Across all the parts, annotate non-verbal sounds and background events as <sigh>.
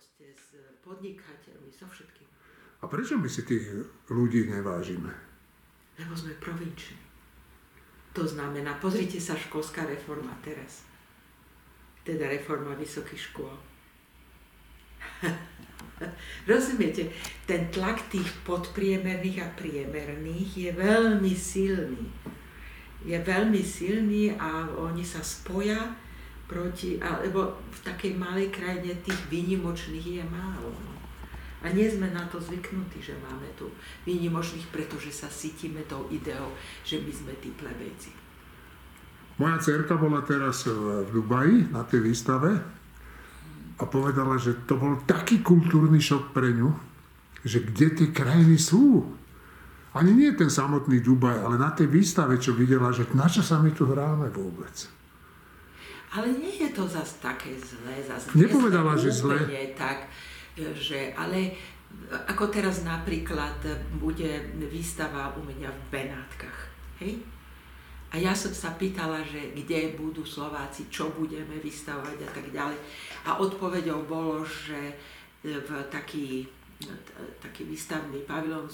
proste s podnikateľmi, so všetkým. A prečo my si tých ľudí nevážime? Lebo sme provinční. To znamená, pozrite sa školská reforma teraz. Teda reforma vysokých škôl. <laughs> Rozumiete, ten tlak tých podpriemerných a priemerných je veľmi silný. Je veľmi silný a oni sa spoja proti, alebo v takej malej krajine tých výnimočných je málo. No. A nie sme na to zvyknutí, že máme tu výnimočných, pretože sa cítime tou ideou, že my sme tí plebejci. Moja cerka bola teraz v Dubaji na tej výstave a povedala, že to bol taký kultúrny šok pre ňu, že kde tie krajiny sú. Ani nie ten samotný Dubaj, ale na tej výstave, čo videla, že na čo sa my tu hráme vôbec. Ale nie je to zase také zlé. Zase Nepovedala, že zlé. Tak, že, ale ako teraz napríklad bude výstava u mňa v Benátkach. Hej? A ja som sa pýtala, že kde budú Slováci, čo budeme vystavovať a tak ďalej. A odpovedou bolo, že v taký, taký výstavný pavilon,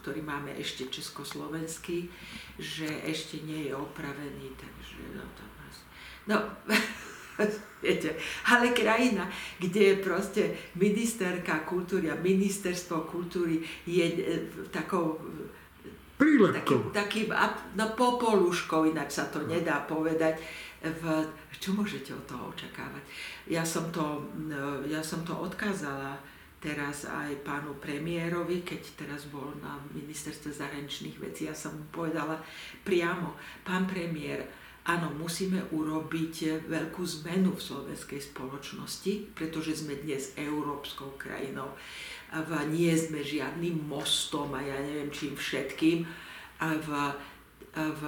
ktorý máme ešte československý, že ešte nie je opravený, takže no No, <laughs> viete, ale krajina, kde je proste ministerka kultúry a ministerstvo kultúry je takou Prílepkou. Takým, takým no, popoluškou, inak sa to nedá povedať. V, čo môžete od toho očakávať? Ja som to, no, ja som to odkázala teraz aj pánu premiérovi, keď teraz bol na ministerstve zahraničných vecí, ja som mu povedala priamo, pán premiér, áno, musíme urobiť veľkú zmenu v slovenskej spoločnosti, pretože sme dnes európskou krajinou v, nie sme žiadnym mostom a ja neviem čím všetkým. A v, v,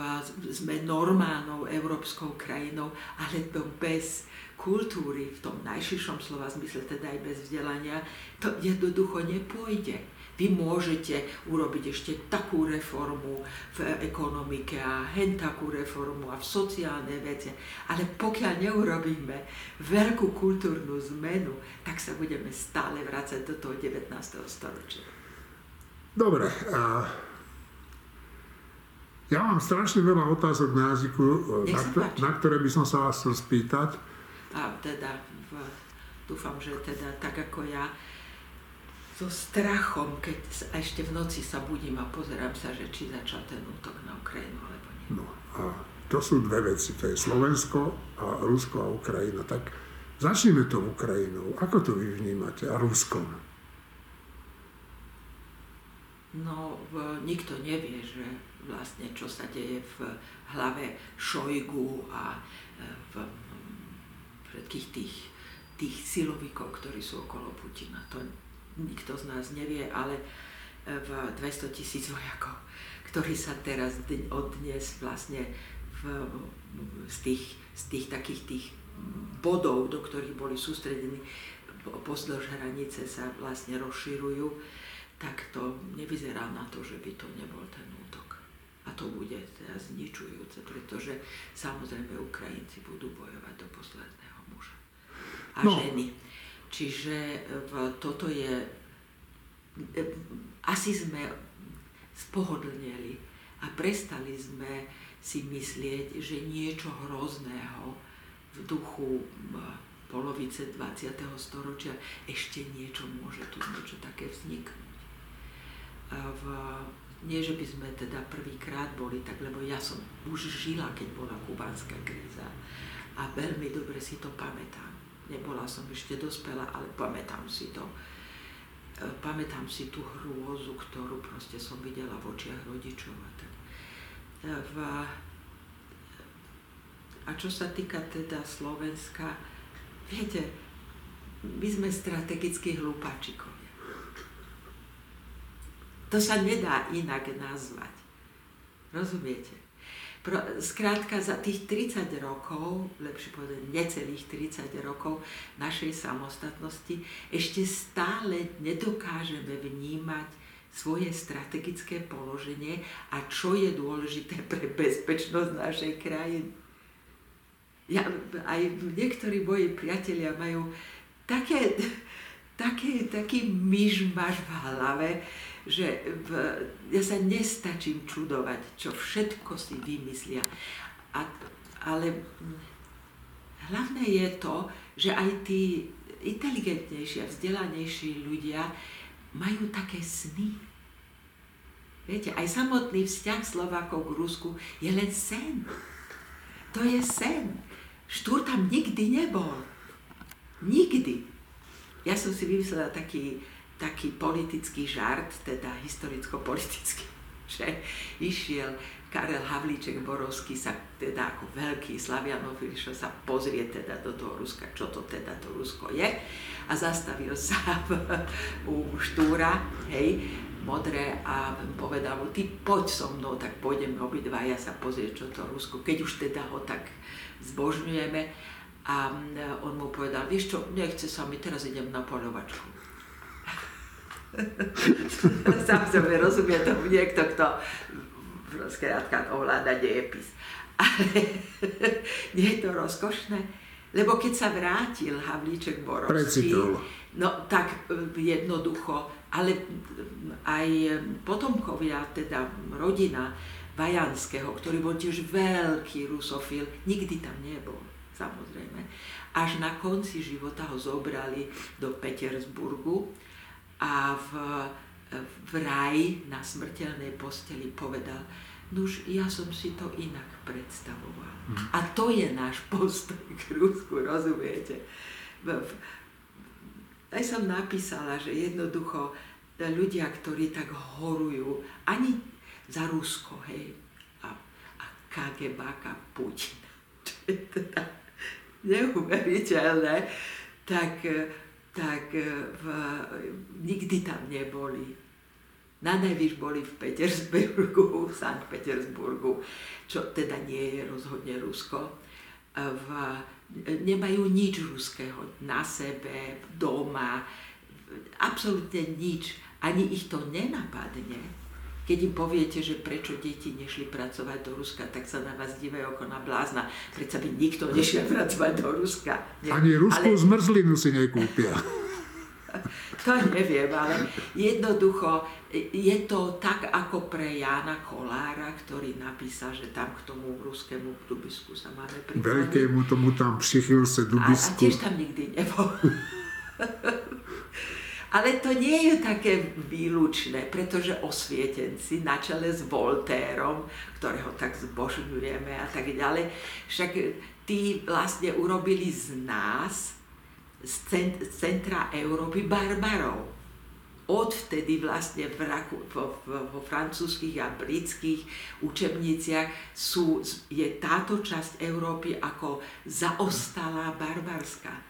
sme normálnou európskou krajinou, ale to bez kultúry, v tom najširšom slova zmysle, teda aj bez vzdelania, to jednoducho nepôjde. Vy môžete urobiť ešte takú reformu v ekonomike a hen takú reformu a v sociálnej veci, ale pokiaľ neurobíme veľkú kultúrnu zmenu, tak sa budeme stále vrácať do toho 19. storočia. Dobre. A ja mám strašne veľa otázok na jazyku, na, na ktoré by som sa vás chcel spýtať. A teda, dúfam, že teda tak ako ja, so strachom, keď ešte v noci sa budím a pozerám sa, že či začal ten útok na Ukrajinu alebo nie. No a to sú dve veci, to je Slovensko a Rusko a Ukrajina. Tak začneme to Ukrajinou. Ako to vy vnímate? A Ruskom? No, v, nikto nevie, že vlastne čo sa deje v hlave Šojgu a e, v všetkých tých, tých silovikov, ktorí sú okolo Putina. To nikto z nás nevie, ale e, v 200 tisíc vojakov, ktorí sa teraz od dnes vlastne v, z, tých, z tých takých tých bodov, do ktorých boli sústredení pozdĺž hranice sa vlastne rozširujú, tak to nevyzerá na to, že by to nebol ten útok. A to bude teraz zničujúce, pretože samozrejme Ukrajinci budú bojovať do posledného muža. A no. ženy Čiže v, toto je, e, asi sme spohodlneli a prestali sme si myslieť, že niečo hrozného v duchu polovice 20. storočia ešte niečo môže tu niečo také vzniknúť. V, nie, že by sme teda prvýkrát boli tak, lebo ja som už žila, keď bola kubánska kríza a veľmi dobre si to pamätám Nebola som ešte dospela, ale pamätám si to. E, pamätám si tú hrôzu, ktorú proste som videla v očiach rodičov. A, tak. E, v, a čo sa týka teda Slovenska, viete, my sme strategicky hlupáčikovia. To sa nedá inak nazvať. Rozumiete? Skrátka za tých 30 rokov, lepšie povedať necelých 30 rokov našej samostatnosti, ešte stále nedokážeme vnímať svoje strategické položenie a čo je dôležité pre bezpečnosť našej krajiny. Ja, aj niektorí moji priatelia majú také, taký, taký myšmaš v hlave, že v, ja sa nestačím čudovať, čo všetko si vymyslia. A, ale hlavné je to, že aj tí inteligentnejší a vzdelanejší ľudia majú také sny. Viete, aj samotný vzťah Slovákov k Rusku je len sen. To je sen. Štúr tam nikdy nebol. Nikdy. Ja som si vymyslela taký, taký politický žart, teda historicko-politický, <laughs> že išiel Karel Havlíček Borovský sa teda ako veľký slavianofil, že sa pozrie teda do toho Ruska, čo to teda to Rusko je a zastavil <laughs> sa v, u Štúra, hej, modré a povedal mu, ty poď so mnou, tak pôjdeme obidvaja sa pozrieť, čo to Rusko, keď už teda ho tak zbožňujeme a on mu povedal, vieš čo, nechce sa mi, teraz idem na polovačku. <laughs> Samozrejme, rozumie tomu niekto, kto skrátka ovláda dejepis. <laughs> Ale je to rozkošné, lebo keď sa vrátil Havlíček Borovský, no tak e, jednoducho, ale aj potomkovia, teda rodina Vajanského, ktorý bol tiež veľký rusofil, nikdy tam nebol samozrejme. Až na konci života ho zobrali do Petersburgu a v, v raj na smrteľnej posteli povedal, nuž ja som si to inak predstavoval. Mm. A to je náš postoj k Rusku, rozumiete? Aj som napísala, že jednoducho ľudia, ktorí tak horujú, ani za Rusko, hej, a, a KGBáka Putina, <laughs> čo je teda neuveriteľné, tak, tak v, nikdy tam neboli. Na najvyš boli v Petersburgu, <laughs> v Sankt Petersburgu, čo teda nie je rozhodne Rusko. V, nemajú nič ruského na sebe, doma, absolútne nič. Ani ich to nenapadne keď im poviete, že prečo deti nešli pracovať do Ruska, tak sa na vás dívajú ako na blázna. Prečo by nikto nešiel pracovať do Ruska. Nie. Ani ruskú ale... zmrzlinu si nekúpia. <laughs> to neviem, ale jednoducho je to tak ako pre Jana Kolára, ktorý napísal, že tam k tomu ruskému dubisku sa máme pripraviť. Veľkému tomu tam přichil se dubisku. A, a tiež tam nikdy nebol. <laughs> Ale to nie je také výlučné, pretože osvietenci na čele s Voltérom, ktorého tak zbožňujeme a tak ďalej, však tí vlastne urobili z nás, z centra Európy, barbarov. Odvtedy vlastne v, Raku, vo, vo, vo francúzských a britských učebniciach sú, je táto časť Európy ako zaostalá barbarská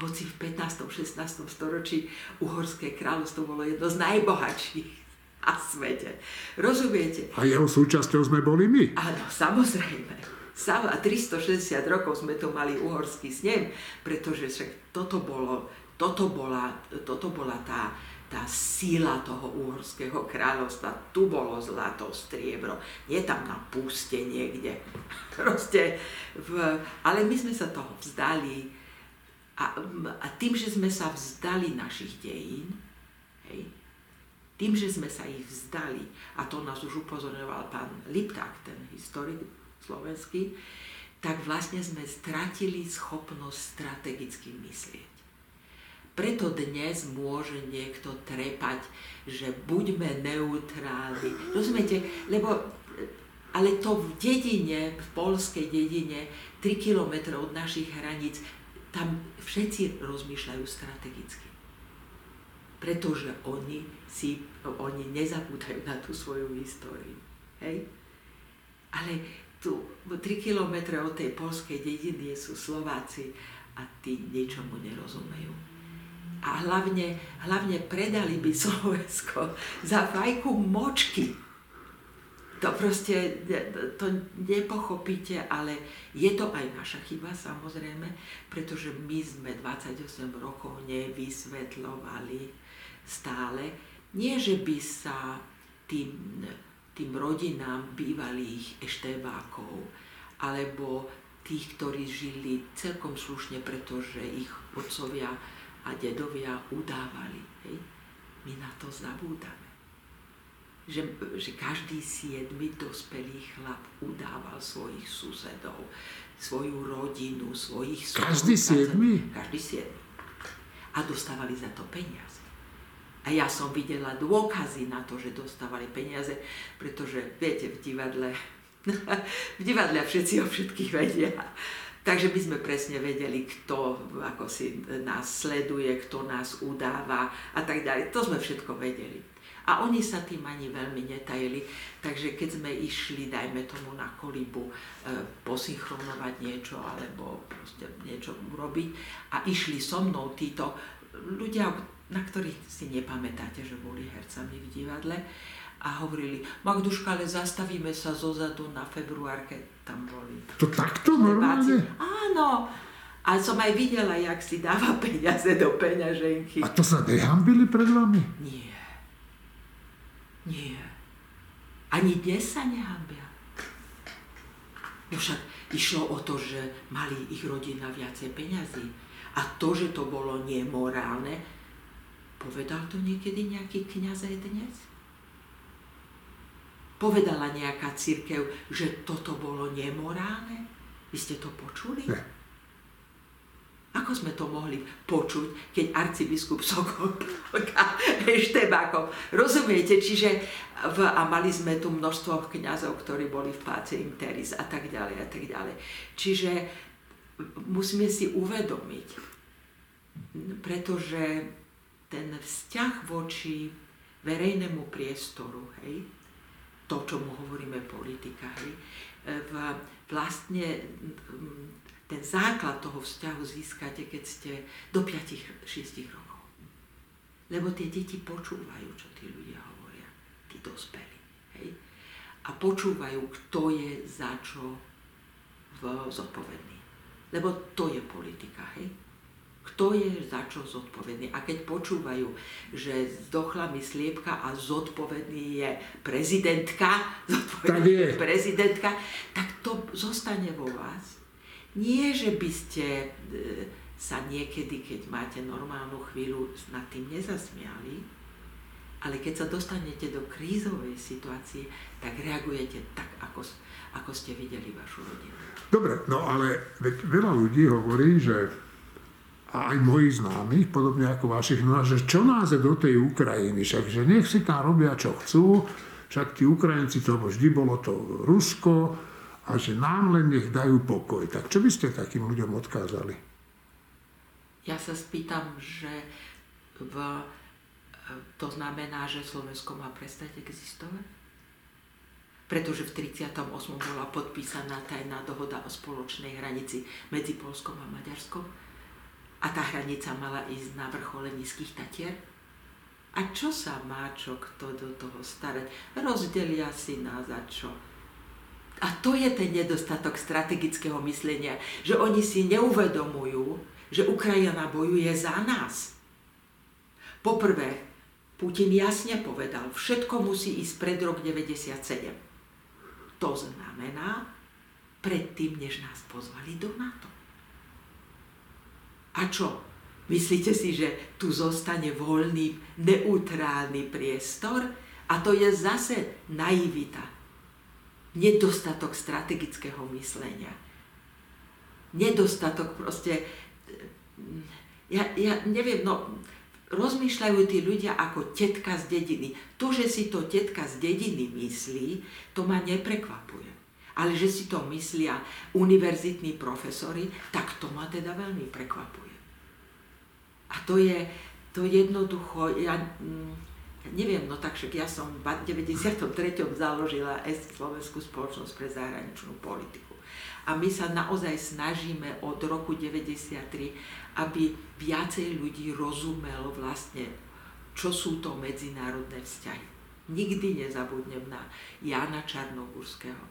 hoci v 15. 16. storočí Uhorské kráľovstvo bolo jedno z najbohatších na svete. Rozumiete? A jeho súčasťou sme boli my. Áno, samozrejme. A 360 rokov sme tu mali uhorský snem, pretože však toto, bolo, toto, bola, toto bola tá, tá síla toho uhorského kráľovstva. Tu bolo zlato, striebro, nie tam na púste niekde. <laughs> Proste v, ale my sme sa toho vzdali, a, a tým, že sme sa vzdali našich dejín, hej, tým, že sme sa ich vzdali, a to nás už upozorňoval pán Lipták, ten historik slovenský, tak vlastne sme stratili schopnosť strategicky myslieť. Preto dnes môže niekto trepať, že buďme neutrálni. Rozumiete? Lebo ale to v dedine, v polskej dedine, 3 km od našich hraníc, tam všetci rozmýšľajú strategicky. Pretože oni, si, oni nezabúdajú na tú svoju históriu. Hej? Ale tu 3 km od tej polskej dediny sú Slováci a tí ničomu nerozumejú. A hlavne, hlavne predali by Slovensko za fajku močky to proste, to nepochopíte, ale je to aj naša chyba samozrejme, pretože my sme 28 rokov nevysvetľovali stále. Nie, že by sa tým, tým rodinám bývalých eštebákov alebo tých, ktorí žili celkom slušne, pretože ich otcovia a dedovia udávali. Hej? My na to zabúdame. Že, že každý siedmy dospelý chlap udával svojich susedov, svoju rodinu, svojich Každý siedmy? Každý siedmy. A dostávali za to peniaze. A ja som videla dôkazy na to, že dostávali peniaze, pretože viete, v divadle, <laughs> v divadle všetci o všetkých vedia. Takže by sme presne vedeli, kto ako si nás sleduje, kto nás udáva a tak ďalej. To sme všetko vedeli. A oni sa tým ani veľmi netajili, takže keď sme išli, dajme tomu na kolibu, e, posynchronovať niečo alebo proste niečo urobiť a išli so mnou títo ľudia, na ktorých si nepamätáte, že boli hercami v divadle, a hovorili, Magduška, ale zastavíme sa zozadu na februárke, tam boli. To takto normálne? Áno. A som aj videla, jak si dáva <laughs> peniaze do peňaženky. A to sa nehambili pred vami? Nie. Nie. Ani dnes sa nehambia. No však išlo o to, že mali ich rodina viacej peňazí. A to, že to bolo nemorálne, povedal to niekedy nejaký kniaz aj dnes? Povedala nejaká církev, že toto bolo nemorálne? Vy ste to počuli? Ne. Ako sme to mohli počuť, keď arcibiskup Sokol <laughs> Štebákov. Rozumiete? Čiže v, a mali sme tu množstvo kňazov, ktorí boli v páce Interis a tak ďalej a tak ďalej. Čiže musíme si uvedomiť, pretože ten vzťah voči verejnému priestoru, hej, to, čo mu hovoríme politika, hej, v, vlastne ten základ toho vzťahu získate, keď ste do 5-6 rokov. Lebo tie deti počúvajú, čo tí ľudia hovoria, tí dospelí. Hej? A počúvajú, kto je za čo v zodpovedný. Lebo to je politika. Hej? Kto je za čo zodpovedný. A keď počúvajú, že zdochla mi sliepka a zodpovedný je prezidentka, <laughs> zodpovedný tak je. prezidentka, tak to zostane vo vás nie, že by ste e, sa niekedy, keď máte normálnu chvíľu, nad tým nezasmiali, ale keď sa dostanete do krízovej situácie, tak reagujete tak, ako, ako ste videli vašu rodinu. Dobre, no ale veď veľa ľudí hovorí, že a aj mojich známych, podobne ako vašich, no že čo nás je do tej Ukrajiny, však, že nech si tam robia, čo chcú, však tí Ukrajinci, to vždy bolo to Rusko, a že nám len nech dajú pokoj. Tak čo by ste takým ľuďom odkázali? Ja sa spýtam, že v, to znamená, že Slovensko má prestať existovať? Pretože v 38. bola podpísaná tajná dohoda o spoločnej hranici medzi Polskom a Maďarskom a tá hranica mala ísť na vrchole Nízkych Tatier. A čo sa má čo kto do toho starať? Rozdelia si nás za čo? A to je ten nedostatok strategického myslenia, že oni si neuvedomujú, že Ukrajina bojuje za nás. Poprvé, Putin jasne povedal, všetko musí ísť pred rok 97. To znamená, predtým, než nás pozvali do NATO. A čo? Myslíte si, že tu zostane voľný, neutrálny priestor? A to je zase naivita nedostatok strategického myslenia. Nedostatok proste... Ja, ja neviem, no rozmýšľajú tí ľudia ako tetka z dediny. To, že si to tetka z dediny myslí, to ma neprekvapuje. Ale že si to myslia univerzitní profesori, tak to ma teda veľmi prekvapuje. A to je, to jednoducho, ja, mm, neviem, no tak však ja som v 93. založila Slovenskú spoločnosť pre zahraničnú politiku. A my sa naozaj snažíme od roku 93, aby viacej ľudí rozumelo vlastne, čo sú to medzinárodné vzťahy. Nikdy nezabudnem na Jana Čarnogurského,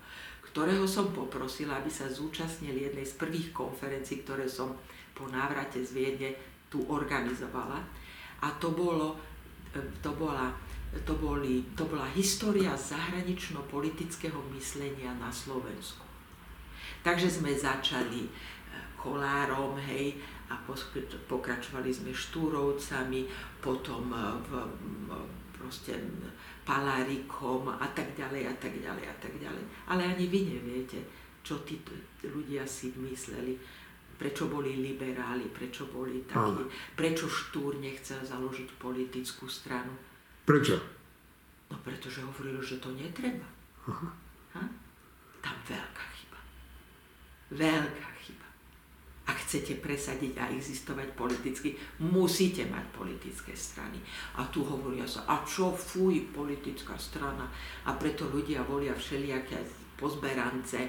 ktorého som poprosila, aby sa zúčastnil jednej z prvých konferencií, ktoré som po návrate z Viedne tu organizovala. A to bolo to bola, to, boli, to bola história zahranično-politického myslenia na Slovensku. Takže sme začali e, kolárom, hej, a pokračovali sme Štúrovcami, potom v, proste Palárikom a tak ďalej a tak ďalej a tak ďalej. Ale ani vy neviete, čo tí ľudia si mysleli, prečo boli liberáli, prečo boli takí, prečo Štúr nechcel založiť politickú stranu. Prečo? No pretože hovoril, že to netreba. Aha. Ha? Tam veľká chyba. Veľká chyba. Ak chcete presadiť a existovať politicky, musíte mať politické strany. A tu hovoria sa, a čo, fuj, politická strana. A preto ľudia volia všelijaké pozberance,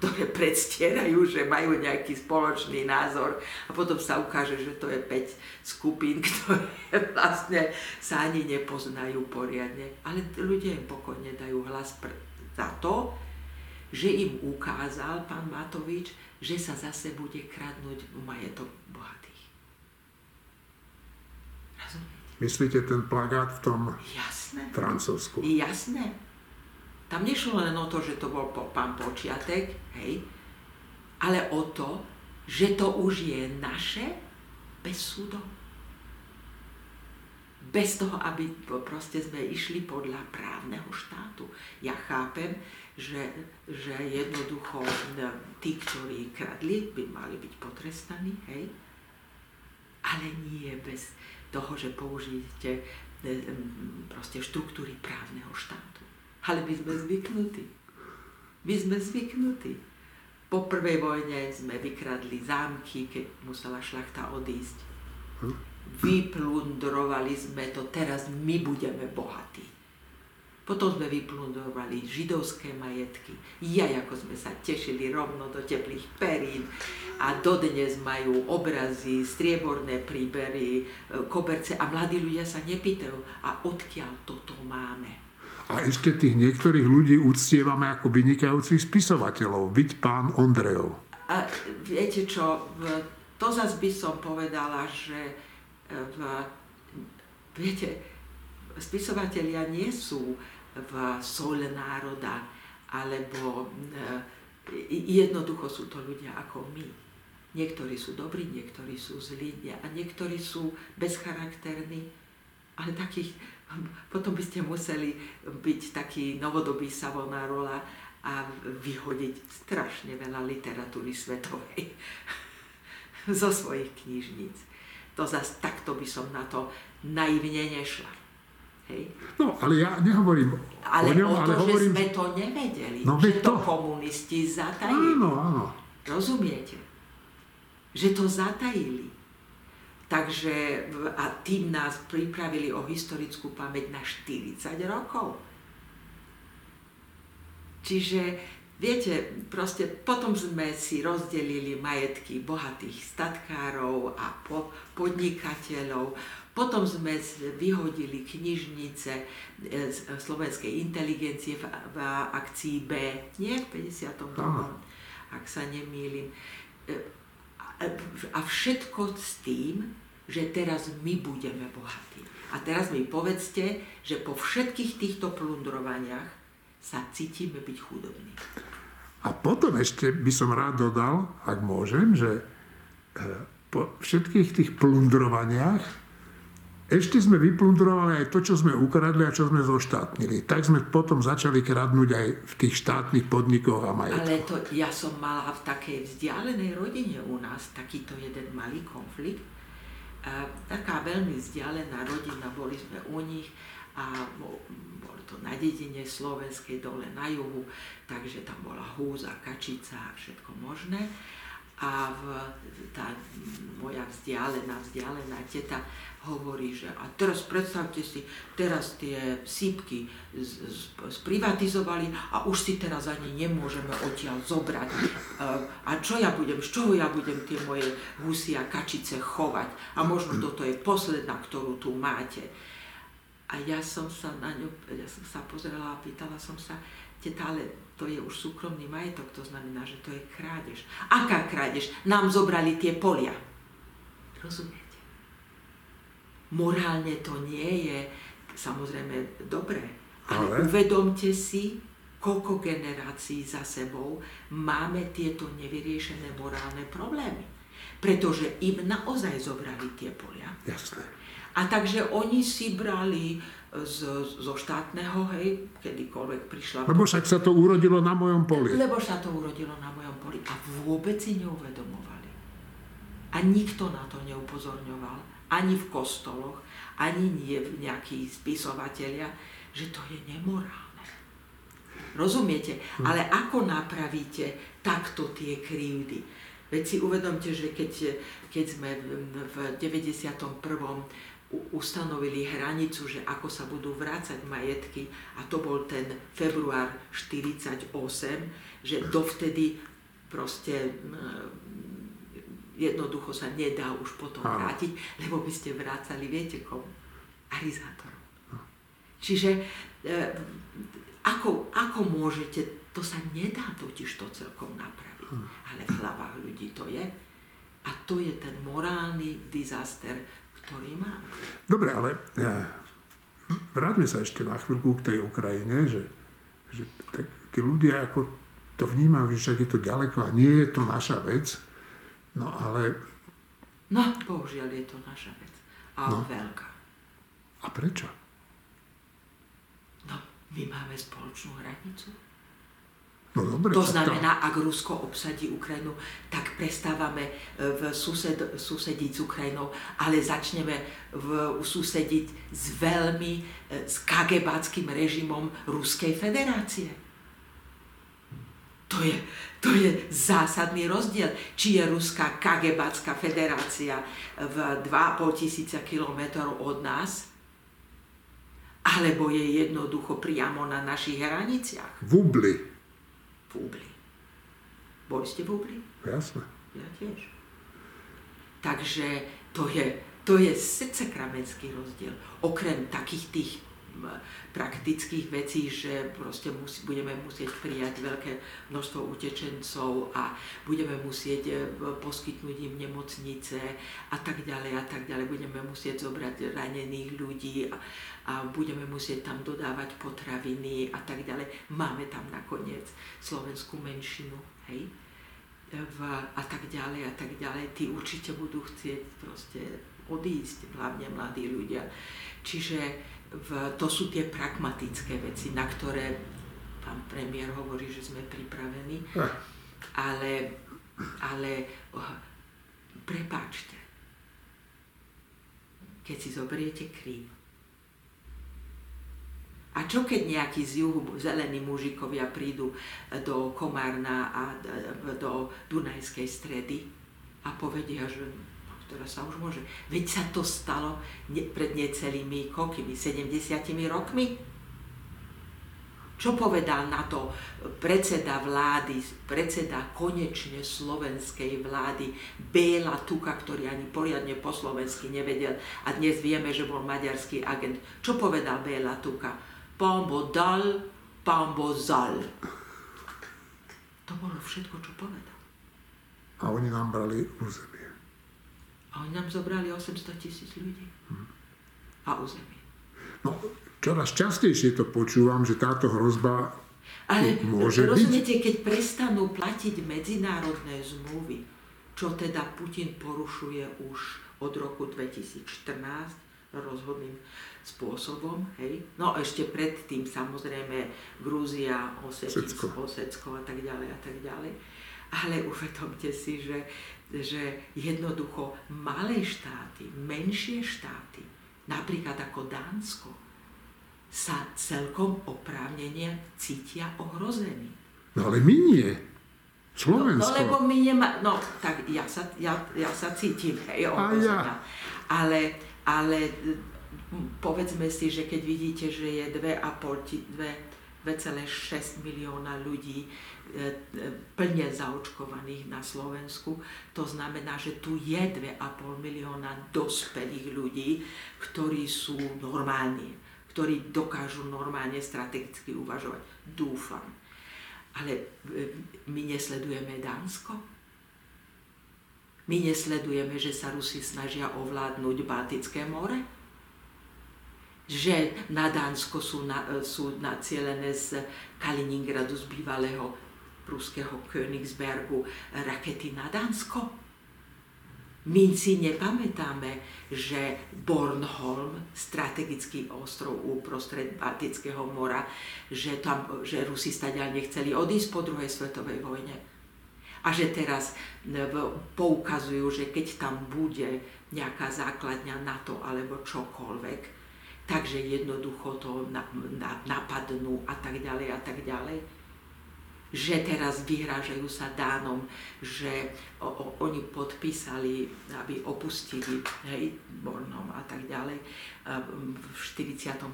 ktoré predstierajú, že majú nejaký spoločný názor a potom sa ukáže, že to je 5 skupín, <laughs> ktoré vlastne sa ani nepoznajú poriadne. Ale ľudia im pokojne dajú hlas za to, že im ukázal pán Matovič, že sa zase bude kradnúť majetok bohatých. Rozumiete? Myslíte ten plagát v tom Jasné. Francúzsku? Jasné. Tam nešlo len o to, že to bol pán Počiatek, hej, ale o to, že to už je naše bez súdov. Bez toho, aby proste sme išli podľa právneho štátu. Ja chápem, že, že jednoducho tí, ktorí kradli, by mali byť potrestaní, hej? Ale nie bez toho, že použijete proste štruktúry právneho štátu. Ale my sme zvyknutí. My sme zvyknutí. Po prvej vojne sme vykradli zámky, keď musela šlachta odísť. Hm? Vyplundrovali sme to, teraz my budeme bohatí. Potom sme vyplundovali židovské majetky. Ja, ako sme sa tešili rovno do teplých perín a dodnes majú obrazy, strieborné príbery, e, koberce a mladí ľudia sa nepýtajú, a odkiaľ toto máme. A ešte tých niektorých ľudí uctievame ako vynikajúcich spisovateľov, byť pán Ondrejov. A viete čo, to zase by som povedala, že e, v, viete, spisovatelia nie sú v soľ národa, alebo e, jednoducho sú to ľudia ako my. Niektorí sú dobrí, niektorí sú zlí a niektorí sú bezcharakterní, ale takých, potom by ste museli byť taký novodobý Savonarola a vyhodiť strašne veľa literatúry svetovej <laughs> zo svojich knižníc. To zase takto by som na to naivne nešla. Hej. No, ale ja nehovorím ale o ňom, o to, ale hovorím... že sme to nevedeli, no, že to, to komunisti zatajili. Áno, áno. Rozumiete? Že to zatajili. Takže a tým nás pripravili o historickú pamäť na 40 rokov. Čiže Viete, proste potom sme si rozdelili majetky bohatých statkárov a po, podnikateľov, potom sme vyhodili knižnice e, z slovenskej inteligencie v, v akcii B, nie v 52. ak sa nemýlim. E, a všetko s tým, že teraz my budeme bohatí. A teraz mi povedzte, že po všetkých týchto plundrovaniach sa cítime byť chudobní. A potom ešte by som rád dodal, ak môžem, že eh, po všetkých tých plundrovaniach ešte sme vyplundrovali aj to, čo sme ukradli a čo sme zoštátnili. Tak sme potom začali kradnúť aj v tých štátnych podnikoch a majetkoch. Ale to, ja som mala v takej vzdialenej rodine u nás takýto jeden malý konflikt. Taká veľmi vzdialená rodina, boli sme u nich a to na dedine slovenskej dole na juhu, takže tam bola húza, kačica a všetko možné. A v, tá moja vzdialená, vzdialená teta hovorí, že a teraz predstavte si, teraz tie sípky sprivatizovali a už si teraz ani nemôžeme odtiaľ zobrať. A čo ja budem, z čoho ja budem tie moje husy a kačice chovať? A možno toto je posledná, ktorú tu máte. A ja som sa na ňu, ja som sa pozrela a pýtala som sa, teta, ale to je už súkromný majetok, to znamená, že to je krádež. Aká krádež? Nám zobrali tie polia. Rozumiete? Morálne to nie je samozrejme dobré, ale, ale uvedomte si, koľko generácií za sebou máme tieto nevyriešené morálne problémy. pretože im naozaj zobrali tie polia. Jasné. A takže oni si brali z, zo štátneho, hej, kedykoľvek prišla... Lebo však sa to urodilo na mojom poli. Lebo sa to urodilo na mojom poli a vôbec si neuvedomovali. A nikto na to neupozorňoval, ani v kostoloch, ani nie v nejakých spisovatelia, že to je nemorálne. Rozumiete? Hm. Ale ako napravíte takto tie krivdy? Veď si uvedomte, že keď, keď sme v 91 ustanovili hranicu, že ako sa budú vrácať majetky a to bol ten február 48, že dovtedy proste jednoducho sa nedá už potom vrátiť, lebo by ste vrácali, viete komu? Arizátorom. Čiže e, ako, ako môžete, to sa nedá totiž to celkom napraviť, hm. ale v hlavách ľudí to je. A to je ten morálny disaster, ktorý má. Dobre, ale ja, vráťme sa ešte na chvíľku k tej Ukrajine, že, že tak, tí ľudia ako to vnímajú, že je to ďaleko a nie je to naša vec. No ale... No, bohužiaľ je to naša vec. A no. veľká. A prečo? No, my máme spoločnú hranicu. No dobre, to znamená, ak Rusko obsadí Ukrajinu, tak prestávame e, v sused, susediť s Ukrajinou, ale začneme v, susediť s veľmi e, s kagebáckým režimom Ruskej federácie. To je, to je zásadný rozdiel, či je Ruská kagebácká federácia v 2,5 tisíca kilometrov od nás, alebo je jednoducho priamo na našich hraniciach. V Ubli. V Ubli. Boli ste v Ubli? Jasne. Ja tiež. Takže to je, to je srdcekramenský rozdiel. Okrem takých tých praktických vecí, že proste musí, budeme musieť prijať veľké množstvo utečencov a budeme musieť e, poskytnúť im nemocnice a tak ďalej a tak ďalej. Budeme musieť zobrať ranených ľudí a, a budeme musieť tam dodávať potraviny a tak ďalej. Máme tam nakoniec slovenskú menšinu, hej? V, a tak ďalej a tak ďalej. Tí určite budú chcieť proste odísť, hlavne mladí ľudia. Čiže v, to sú tie pragmatické veci, na ktoré pán premiér hovorí, že sme pripravení. Ah. Ale, ale oh, prepáčte, keď si zoberiete Krím, a čo keď nejakí z juhu zelení mužikovia prídu do Komárna a do Dunajskej stredy a povedia, že ktorá sa už môže. Veď sa to stalo pred necelými koľkými, 70 rokmi. Čo povedal na to predseda vlády, predseda konečne slovenskej vlády Béla Tuka, ktorý ani poriadne po slovensky nevedel a dnes vieme, že bol maďarský agent. Čo povedal Béla Tuka? Pombo dal, pombo zal. To bolo všetko, čo povedal. A oni nám brali územie. A oni nám zobrali 800 tisíc ľudí. Hmm. A územie. No, čoraz častejšie to počúvam, že táto hrozba Ale môže rozumiete, byť. keď prestanú platiť medzinárodné zmluvy, čo teda Putin porušuje už od roku 2014 rozhodným spôsobom, hej. No ešte predtým samozrejme Grúzia, Osecko, Osecko a tak ďalej a tak ďalej. Ale uvedomte si, že že jednoducho malé štáty, menšie štáty, napríklad ako Dánsko, sa celkom oprávnene cítia ohrození. No ale my nie. Slovensko. No, no lebo my nemá... No, tak ja sa, ja, ja sa cítim, hej, ohrozená. Ja. Ale, ale povedzme si, že keď vidíte, že je 2,5, 2,6 milióna ľudí plne zaočkovaných na Slovensku. To znamená, že tu je 2,5 milióna dospelých ľudí, ktorí sú normálni, ktorí dokážu normálne strategicky uvažovať. Dúfam. Ale e, my nesledujeme Dánsko? My nesledujeme, že sa Rusi snažia ovládnuť Baltické more? Že na Dánsko sú, na, sú nacielené z Kaliningradu, z bývalého ruského Königsbergu rakety na Dánsko? My si nepamätáme, že Bornholm, strategický ostrov uprostred Baltického mora, že, tam, že Rusi stadiaľ nechceli odísť po druhej svetovej vojne. A že teraz poukazujú, že keď tam bude nejaká základňa NATO alebo čokoľvek, takže jednoducho to napadnú a tak ďalej a tak ďalej že teraz vyhrážajú sa Dánom, že o, o, oni podpísali, aby opustili hej, Bornom a tak ďalej v 46.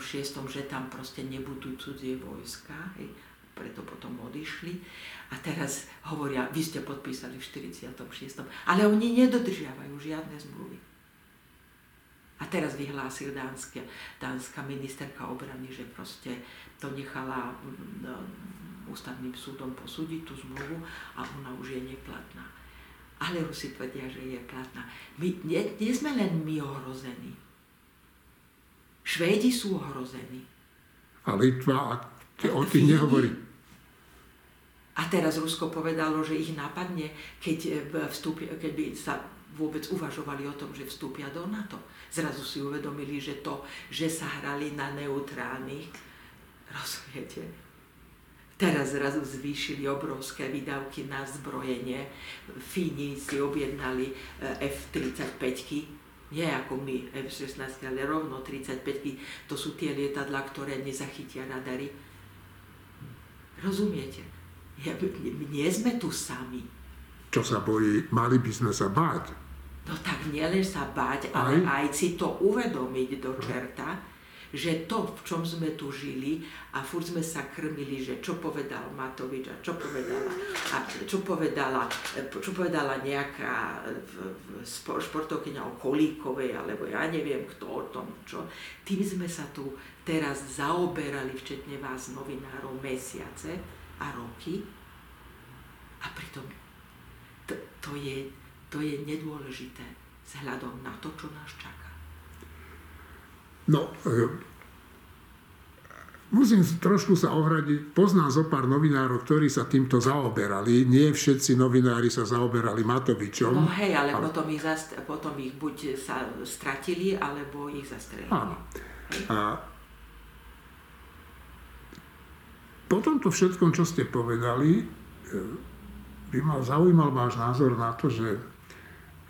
že tam proste nebudú cudzie vojska, hej, preto potom odišli. A teraz hovoria, vy ste podpísali v 46. Ale oni nedodržiavajú žiadne zmluvy. A teraz vyhlásil dánska, dánska ministerka obrany, že proste to nechala no, ústavným súdom posúdiť tú zmluvu a ona už je neplatná. Ale Rusi tvrdia, že je platná. My, nie, nie sme len my ohrození. Švédi sú ohrození. A Litva, a o tých nehovorí. A teraz Rusko povedalo, že ich napadne, keď, e, vstúpia, keď by sa vôbec uvažovali o tom, že vstúpia do NATO. Zrazu si uvedomili, že to, že sa hrali na neutrálnych, rozumiete, Teraz zrazu zvýšili obrovské výdavky na zbrojenie. Fíni si objednali eh, F-35, nie ako my F-16, ale rovno 35 to sú tie lietadla, ktoré nezachytia radary. Rozumiete? Ja, nie sme tu sami. Čo sa bojí, mali by sme sa báť. No tak nielen sa báť, ale aj, aj si to uvedomiť do čerta, že to, v čom sme tu žili a furt sme sa krmili, že čo povedal Matovič a čo povedala, a čo povedala, čo povedala nejaká športovkyňa o Kolíkovej, alebo ja neviem kto o tom, čo. Tým sme sa tu teraz zaoberali, včetne vás novinárov, mesiace a roky a pritom to, to, je, to je nedôležité vzhľadom na to, čo nás čaká. No, e, musím trošku sa ohradiť. Poznám zo pár novinárov, ktorí sa týmto zaoberali. Nie všetci novinári sa zaoberali Matovičom. No hej, ale, ale... Potom, ich zast- potom ich buď sa stratili, alebo ich zastrelili. Áno. A po tomto všetkom, čo ste povedali, e, by ma zaujímal váš názor na to, že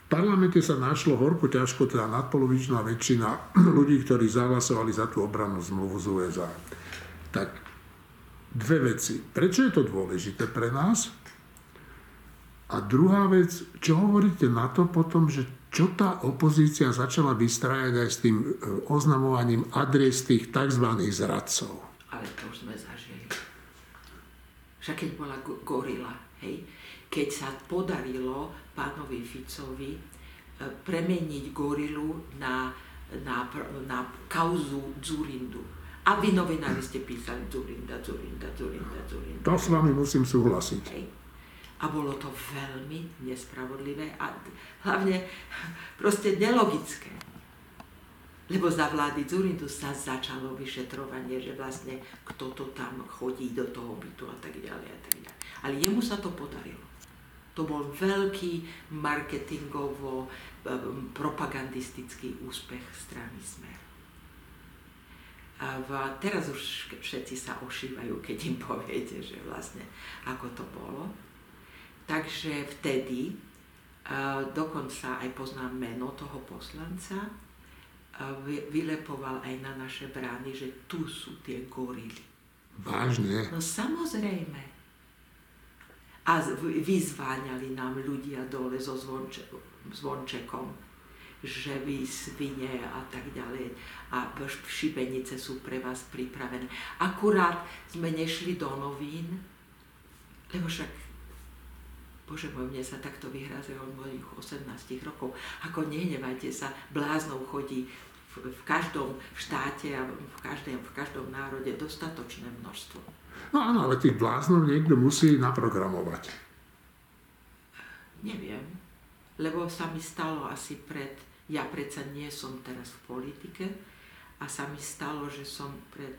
v parlamente sa našlo horko ťažko, teda nadpolovičná väčšina <clears throat> ľudí, ktorí zahlasovali za tú obrannú zmluvu z USA. Tak dve veci. Prečo je to dôležité pre nás? A druhá vec, čo hovoríte na to potom, že čo tá opozícia začala vystrajať aj s tým e, oznamovaním adres tých tzv. zradcov? Ale to už sme zažili. Však keď bola gorila, hej, keď sa podarilo pánovi Ficovi e, premeniť gorilu na, na, na kauzu Zurindu. A vy novinári ste písali Zurinda, Zurinda, Zurinda, Zurinda. To s vami musím súhlasiť. Hej. A bolo to veľmi nespravodlivé a hlavne proste nelogické. Lebo za vlády Zurindu sa začalo vyšetrovanie, že vlastne kto to tam chodí do toho bytu a tak ďalej a tak ďalej. Ale jemu sa to podarilo. To bol veľký marketingovo propagandistický úspech strany Smer. A teraz už všetci sa ošívajú, keď im poviete, že vlastne ako to bolo. Takže vtedy, dokonca aj poznám meno toho poslanca, vylepoval aj na naše brány, že tu sú tie gorily. Vážne? No samozrejme a vyzváňali nám ľudia dole so zvonče, zvončekom, že vy svine a tak ďalej a šibenice sú pre vás pripravené. Akurát sme nešli do novín, lebo však Bože môj, mne sa takto vyhrazuje od mojich 18 rokov. Ako nehnevajte sa, bláznou chodí v, v každom štáte a v každém, v každom národe dostatočné množstvo. No áno, ale tých bláznov niekto musí naprogramovať. Neviem, lebo sa mi stalo asi pred, ja predsa nie som teraz v politike a sa mi stalo, že som pred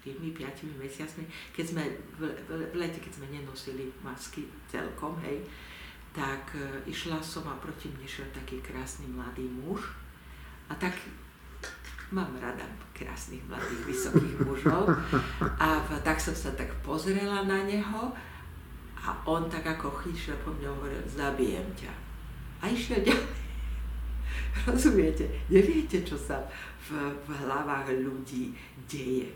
4-5 mesiacmi, keď sme v, v, lete, keď sme nenosili masky celkom, hej, tak e, išla som a proti mne šiel taký krásny mladý muž a tak mám rada krásnych mladých vysokých mužov a v, tak som sa tak pozrela na neho a on tak ako chyšiel po mňa hovoril, zabijem ťa. A išiel ďalej. <laughs> Rozumiete? Neviete, čo sa v, v hlavách ľudí deje.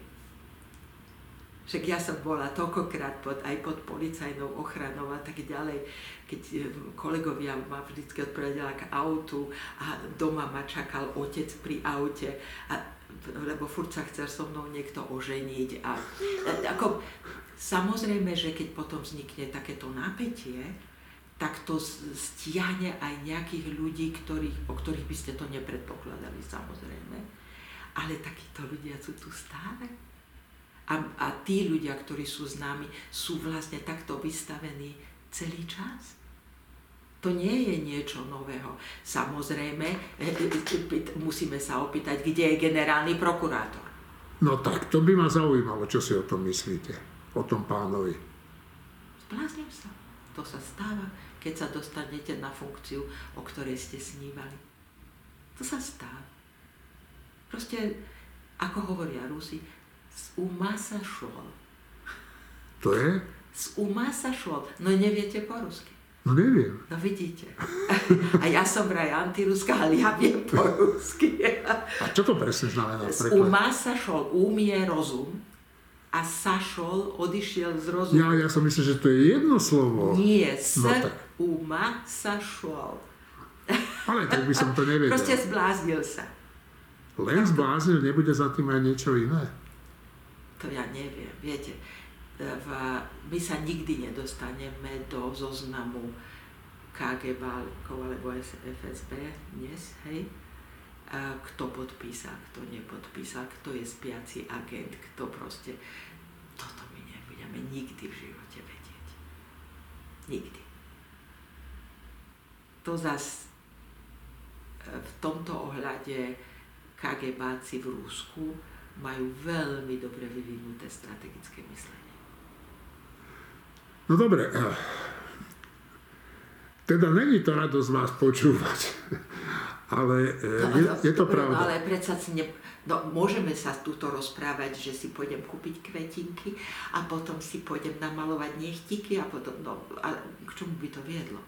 Však ja som bola toľkokrát pod, aj pod policajnou ochranou a tak ďalej, keď e, kolegovia ma vždy odprevedela k autu a doma ma čakal otec pri aute, a, lebo furt sa chcel so mnou niekto oženiť. A, ako, samozrejme, že keď potom vznikne takéto napätie, tak to stiahne aj nejakých ľudí, ktorých, o ktorých by ste to nepredpokladali, samozrejme. Ale takíto ľudia sú tu stále. A, a tí ľudia, ktorí sú s nami, sú vlastne takto vystavení celý čas. To nie je niečo nového. Samozrejme, e, e, e, musíme sa opýtať, kde je generálny prokurátor. No tak, to by ma zaujímalo, čo si o tom myslíte, o tom pánovi. Zblázním sa. To sa stáva, keď sa dostanete na funkciu, o ktorej ste snívali. To sa stáva. Proste, ako hovoria Rusi, z uma sa šol. To je? Z uma sa šol. No neviete po rusky. No neviem. No vidíte. A ja som vraj antiruská, ale ja viem po rusky. A čo to presne znamená? Z uma sa šol. Um je rozum. A sašol, odišiel z rozumu. Ja, ja som myslel, že to je jedno slovo. Nie, no, tak. uma sa šol. Ale tak by som to nevedel. Proste zbláznil sa. Len zbláznil, nebude za tým aj niečo iné? To ja neviem, viete, v, my sa nikdy nedostaneme do zoznamu KGB alebo FSB dnes, hej, kto podpísal, kto nepodpísal, kto je spiaci agent, kto proste, toto my nebudeme nikdy v živote vedieť. Nikdy. To zas e, v tomto ohľade KGBáci v Rusku majú veľmi dobre vyvinuté strategické myslenie. No dobre, teda není to radosť vás počúvať, ale eh, no, je, je to pravda. No, ale predsa si ne, no, môžeme sa tuto rozprávať, že si pôjdem kúpiť kvetinky a potom si pôjdem namalovať nechtiky a potom, no, a k čomu by to viedlo?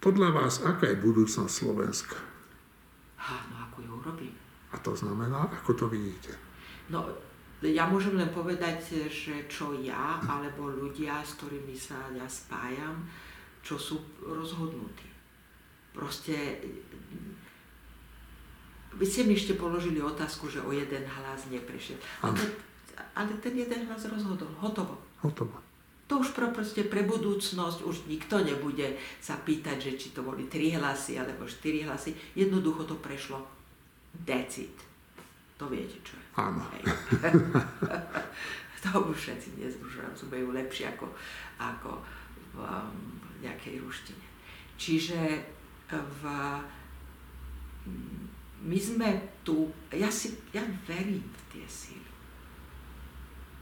Podľa vás, aká je budúcnosť Slovenska? Robím. A to znamená, ako to vidíte? No, ja môžem len povedať, že čo ja, alebo ľudia, s ktorými sa ja spájam, čo sú rozhodnutí. Proste, vy ste mi ešte položili otázku, že o jeden hlas neprešiel. Ale, ale ten jeden hlas rozhodol. Hotovo. Hotovo. To už pro, proste pre budúcnosť už nikto nebude sa pýtať, že či to boli tri hlasy alebo štyri hlasy. Jednoducho to prešlo It. To viete, čo je. Áno. <laughs> to už všetci dnes už rozumejú lepšie ako, ako v, um, nejakej ruštine. Čiže v, my sme tu, ja, si, ja verím v tie síly.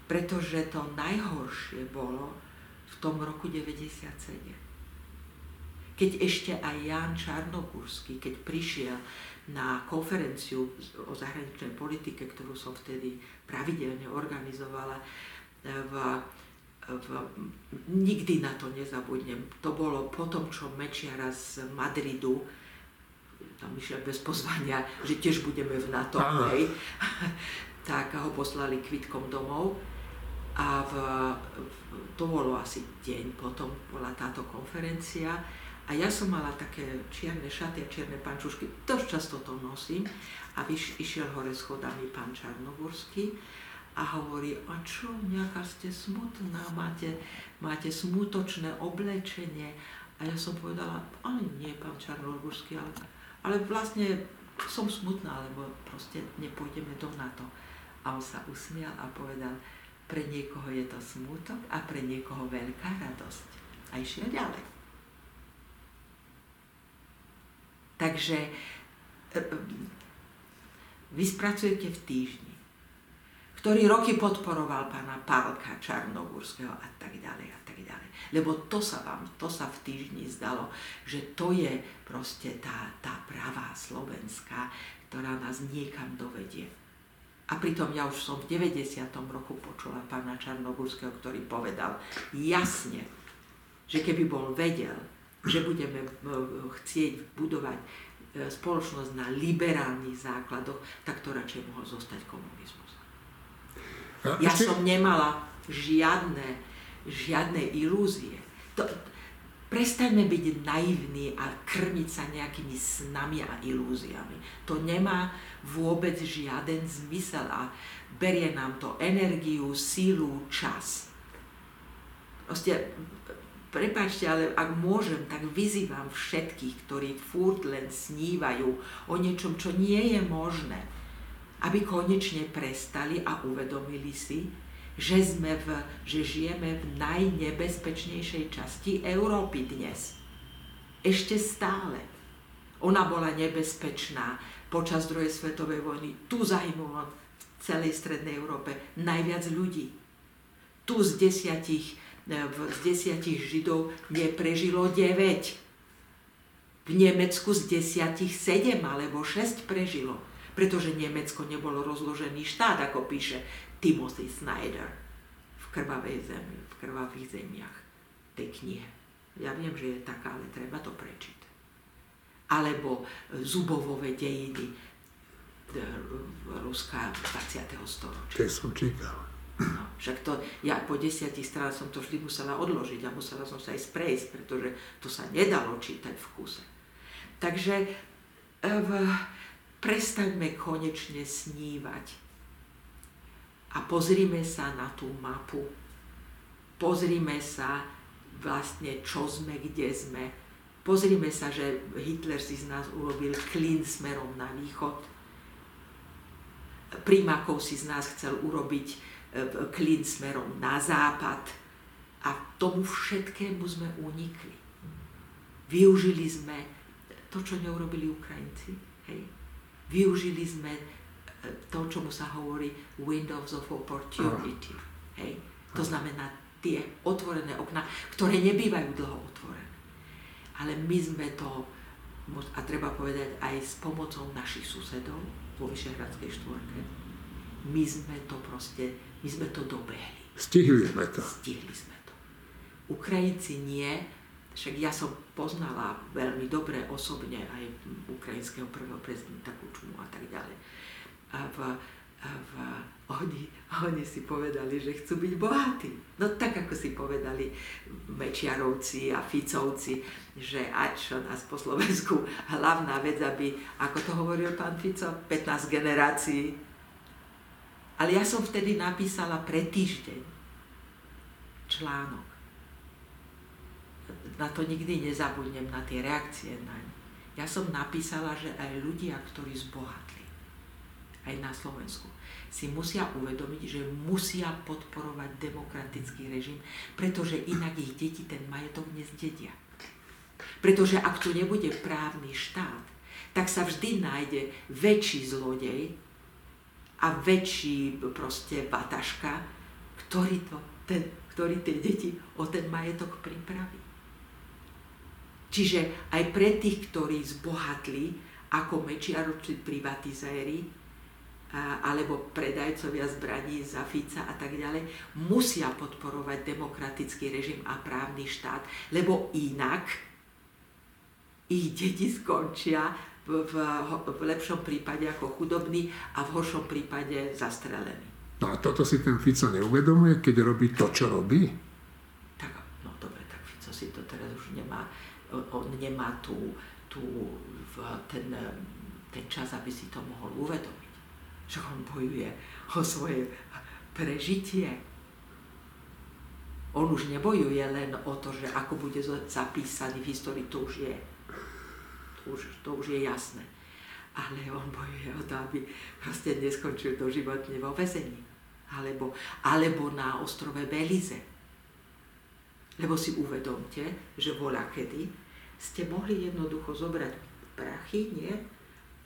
Pretože to najhoršie bolo v tom roku 97 keď ešte aj Jan Čarnogurský, keď prišiel na konferenciu o zahraničnej politike, ktorú som vtedy pravidelne organizovala. V, v, nikdy na to nezabudnem. To bolo po tom, čo Mečiara z Madridu tam išiel bez pozvania, že tiež budeme v NATO, hej, <laughs> tak ho poslali kvitkom domov. A v, v, to bolo asi deň potom, bola táto konferencia a ja som mala také čierne šaty a čierne pančušky, dosť často to nosím. A vyš, išiel hore schodami pán Čarnogórsky a hovorí, a čo, nejaká ste smutná, máte, máte smutočné oblečenie. A ja som povedala, ale nie, pán Čarnogórsky, ale, ale vlastne som smutná, lebo proste nepôjdeme do NATO. A on sa usmial a povedal, pre niekoho je to smutok a pre niekoho veľká radosť. A išiel ďalej. Takže e, vy spracujete v týždni. Ktorý roky podporoval pána Pálka Čarnogórského a tak ďalej a tak ďalej. Lebo to sa vám, to sa v týždni zdalo, že to je proste tá, tá pravá Slovenska, ktorá nás niekam dovedie. A pritom ja už som v 90. roku počula pána Čarnogórského, ktorý povedal jasne, že keby bol vedel, že budeme chcieť budovať e, spoločnosť na liberálnych základoch, tak to radšej mohol zostať komunizmus. Ja som nemala žiadne, žiadne ilúzie. To, prestaňme byť naivní a krmiť sa nejakými snami a ilúziami. To nemá vôbec žiaden zmysel a berie nám to energiu, sílu, čas. Proste, prepáčte, ale ak môžem, tak vyzývam všetkých, ktorí furt len snívajú o niečom, čo nie je možné aby konečne prestali a uvedomili si, že, sme v, že žijeme v najnebezpečnejšej časti Európy dnes. Ešte stále. Ona bola nebezpečná počas druhej svetovej vojny. Tu zahynulo v celej strednej Európe najviac ľudí. Tu z desiatich, z desiatich Židov neprežilo 9. V Nemecku z desiatich 7 alebo 6 prežilo pretože Nemecko nebolo rozložený štát, ako píše Timothy Snyder v krvavej zemi, v krvavých zemiach tej knihe. Ja viem, že je taká, ale treba to prečiť. Alebo zubovové dejiny e, Ruska 20. storočia. To som čítal. Však to, ja po desiatich stranách som to vždy musela odložiť a musela som sa aj sprejsť, pretože to sa nedalo čítať v kuse. Takže v, prestaňme konečne snívať a pozrime sa na tú mapu. Pozrime sa vlastne, čo sme, kde sme. Pozrime sa, že Hitler si z nás urobil klin smerom na východ. Primakov si z nás chcel urobiť klin smerom na západ. A tomu všetkému sme unikli. Využili sme to, čo neurobili Ukrajinci. Hej využili sme e, to, čomu sa hovorí windows of opportunity. Hej? To znamená tie otvorené okna, ktoré nebývajú dlho otvorené. Ale my sme to, a treba povedať, aj s pomocou našich susedov vo Vyšehradskej štvorke, my sme to proste, my sme to dobehli. Stihli sme to. Stihli sme to. Ukrajinci nie, však ja som poznala veľmi dobre osobne aj ukrajinského prvého prezidenta Kučmu a tak ďalej. A v, a v, oni, oni si povedali, že chcú byť bohatí. No tak, ako si povedali Mečiarovci a Ficovci, že čo nás po Slovensku hlavná vec, aby, ako to hovoril pán Fico, 15 generácií. Ale ja som vtedy napísala pre týždeň článok na to nikdy nezabudnem, na tie reakcie naň. Ja som napísala, že aj ľudia, ktorí zbohatli, aj na Slovensku, si musia uvedomiť, že musia podporovať demokratický režim, pretože inak ich deti ten majetok nezdedia. Pretože ak tu nebude právny štát, tak sa vždy nájde väčší zlodej a väčší proste bataška, ktorý, to, ten, ktorý tie deti o ten majetok pripraví. Čiže aj pre tých, ktorí zbohatli, ako mečiarovci privatizéri, alebo predajcovia zbraní za Fica a tak ďalej, musia podporovať demokratický režim a právny štát, lebo inak ich deti skončia v, v, lepšom prípade ako chudobní a v horšom prípade zastrelení. No a toto si ten Fico neuvedomuje, keď robí to, čo robí? Tak, no dobre, tak Fico si to teraz už nemá on nemá tú, tú, ten, ten čas, aby si to mohol uvedomiť. Že on bojuje o svoje prežitie. On už nebojuje len o to, že ako bude zapísaný v histórii, to už je, už, to už je jasné. Ale on bojuje o to, aby proste neskončil doživotne vo vezení. Alebo, alebo na ostrove Belize lebo si uvedomte, že voľa kedy ste mohli jednoducho zobrať prachy, nie?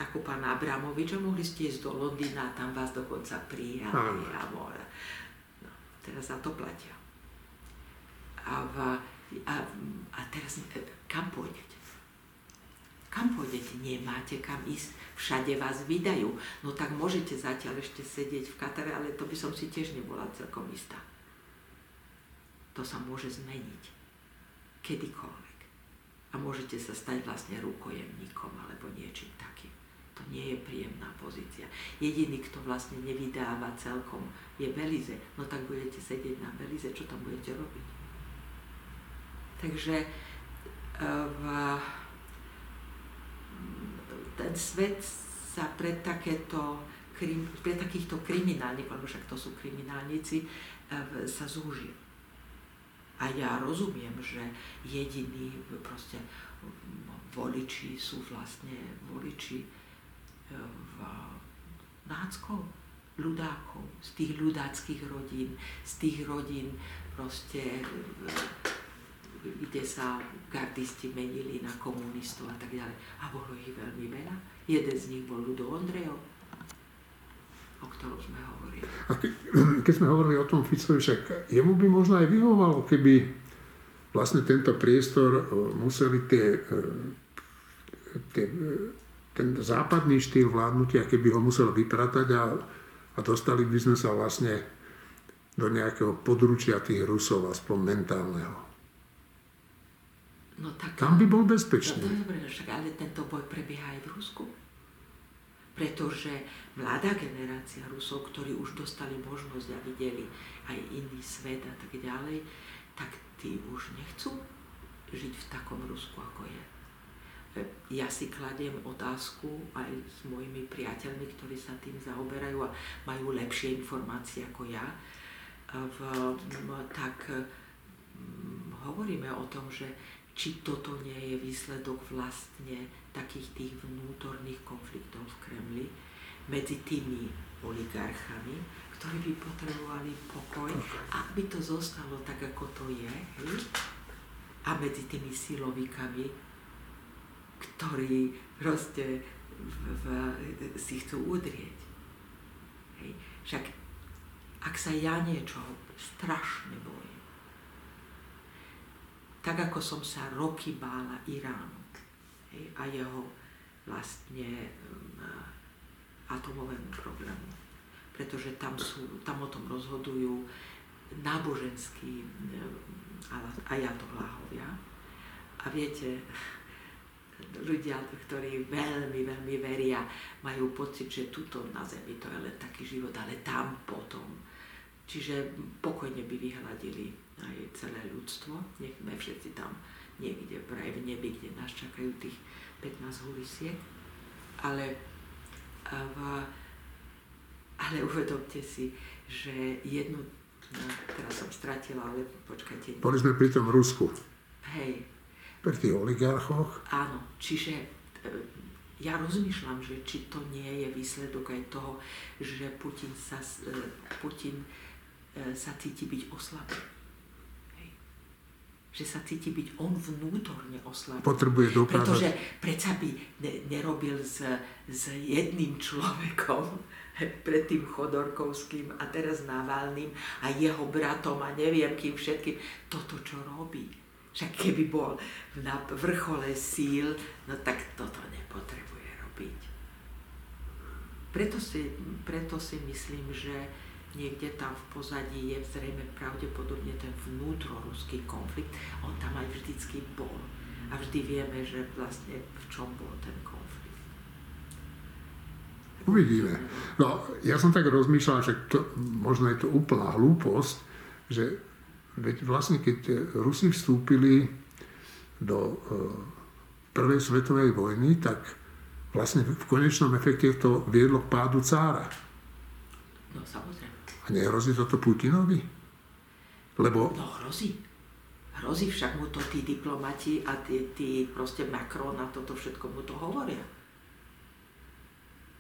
ako pán Abramovič, a mohli ste ísť do Londýna a tam vás dokonca prijali a, no, teraz za to platia. A, v, a, a teraz e, kam pôjdete? Kam pôjdete? Nemáte kam ísť, všade vás vydajú. No tak môžete zatiaľ ešte sedieť v Katare, ale to by som si tiež nebola celkom istá. To sa môže zmeniť. Kedykoľvek. A môžete sa stať vlastne rukojemníkom alebo niečím takým. To nie je príjemná pozícia. Jediný, kto vlastne nevydáva celkom, je Belize. No tak budete sedieť na Belize, čo tam budete robiť? Takže eh, v, ten svet sa pre takéto pre takýchto kriminálnikov, lebo však to sú kriminálnici, eh, sa zúžil. A ja rozumiem, že jediní proste voliči sú vlastne voliči e, v náckov, ľudákov, z tých ľudáckých rodín, z tých rodín proste, e, kde sa gardisti menili na komunistov a tak ďalej. A bolo ich veľmi veľa. Jeden z nich bol Ludo Ondrejov, o ktorom sme hovorili. A ke, <clears throat> keď sme hovorili o tom Ficovi, však jemu by možno aj vyhovalo, keby vlastne tento priestor e, museli tie, e, tie, e, ten západný štýl vládnutia, keby ho musel vypratať a, a dostali by sme sa vlastne do nejakého područia tých Rusov, aspoň mentálneho. No tak, Tam by bol bezpečný. No, dobre, však ale tento boj prebieha aj v Rusku pretože mladá generácia Rusov, ktorí už dostali možnosť a videli aj iný svet a tak ďalej, tak tí už nechcú žiť v takom Rusku, ako je. Ja si kladiem otázku aj s mojimi priateľmi, ktorí sa tým zaoberajú a majú lepšie informácie ako ja, v, tak hovoríme o tom, že či toto nie je výsledok vlastne takých tých vnútorných konfliktov v Kremli medzi tými oligarchami, ktorí by potrebovali pokoj, aby to zostalo tak, ako to je, hej? a medzi tými silovikami, ktorí proste v, v, si chcú udrieť. Hej? Však ak sa ja niečo strašne bojím, tak ako som sa roky bála Iránu, hej, a jeho vlastne um, atomovému programu. Pretože tam, sú, tam o tom rozhodujú náboženskí ajatoláhovia. A viete, ľudia, ktorí veľmi, veľmi veria, majú pocit, že tuto na Zemi to je len taký život, ale tam potom. Čiže pokojne by vyhľadili aj celé ľudstvo, nech sme všetci tam niekde vraj v nebi, kde nás čakajú tých 15 hulisiek. Ale, v, ale <laughs> uvedomte si, že jednu, no, teraz som stratila, ale počkajte. Boli sme pri tom Rusku. Hej. Pri tých oligarchoch. Áno, čiže e, ja rozmýšľam, že či to nie je výsledok aj toho, že Putin sa, e, Putin e, sa cíti byť oslabený že sa cíti byť on vnútorne oslabený. Potrebuje dopravať. Pretože predsa by ne, nerobil s, s jedným človekom, pred tým Chodorkovským a teraz Navalným a jeho bratom a neviem kým všetkým, toto čo robí. Však keby bol na vrchole síl, no tak toto nepotrebuje robiť. Preto si, preto si myslím, že niekde tam v pozadí je zrejme pravdepodobne ten vnútroruský konflikt. On tam aj vždycky bol. A vždy vieme, že vlastne v čom bol ten konflikt. Uvidíme. No, ja som tak rozmýšľal, že to, možno je to úplná hlúposť, že veď vlastne keď Rusi vstúpili do uh, prvej svetovej vojny, tak vlastne v konečnom efekte to viedlo k pádu cára. No samozrejme. Nehrozí toto Putinovi? Lebo... No hrozí. Hrozí, však mu to tí diplomati a tí, tí proste Macron a toto všetko mu to hovoria.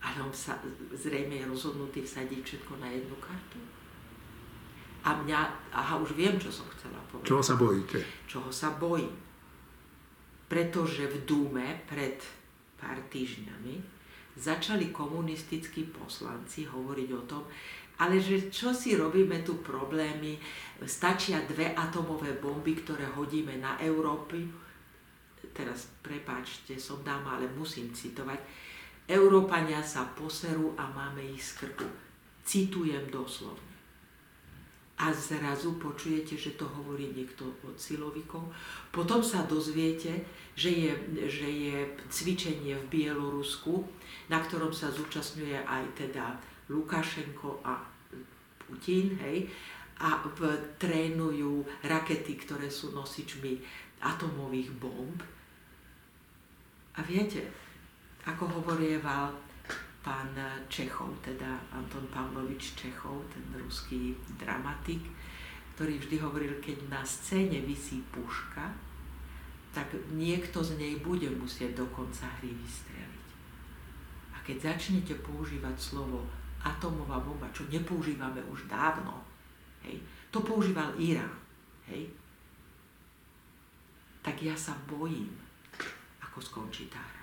Ale on sa zrejme je rozhodnutý vsadiť všetko na jednu kartu. A mňa, aha, už viem, čo som chcela povedať. Čoho sa bojíte? Čoho sa bojím. Pretože v Dúme pred pár týždňami začali komunistickí poslanci hovoriť o tom, ale že čo si robíme tu problémy, stačia dve atomové bomby, ktoré hodíme na Európy. Teraz prepáčte, som dáma, ale musím citovať. Európania sa poserú a máme ich z. Citujem doslovne. A zrazu počujete, že to hovorí niekto od silovikov. Potom sa dozviete, že je, že je cvičenie v Bielorusku, na ktorom sa zúčastňuje aj teda Lukašenko a Putin, hej, a v, trénujú rakety, ktoré sú nosičmi atomových bomb. A viete, ako hovorieval pán Čechov, teda Anton Pavlovič Čechov, ten ruský dramatik, ktorý vždy hovoril, keď na scéne vysí puška, tak niekto z nej bude musieť do konca hry vystreliť. A keď začnete používať slovo atomová bomba, čo nepoužívame už dávno, hej, to používal Irán, hej, tak ja sa bojím, ako skončí tá hra.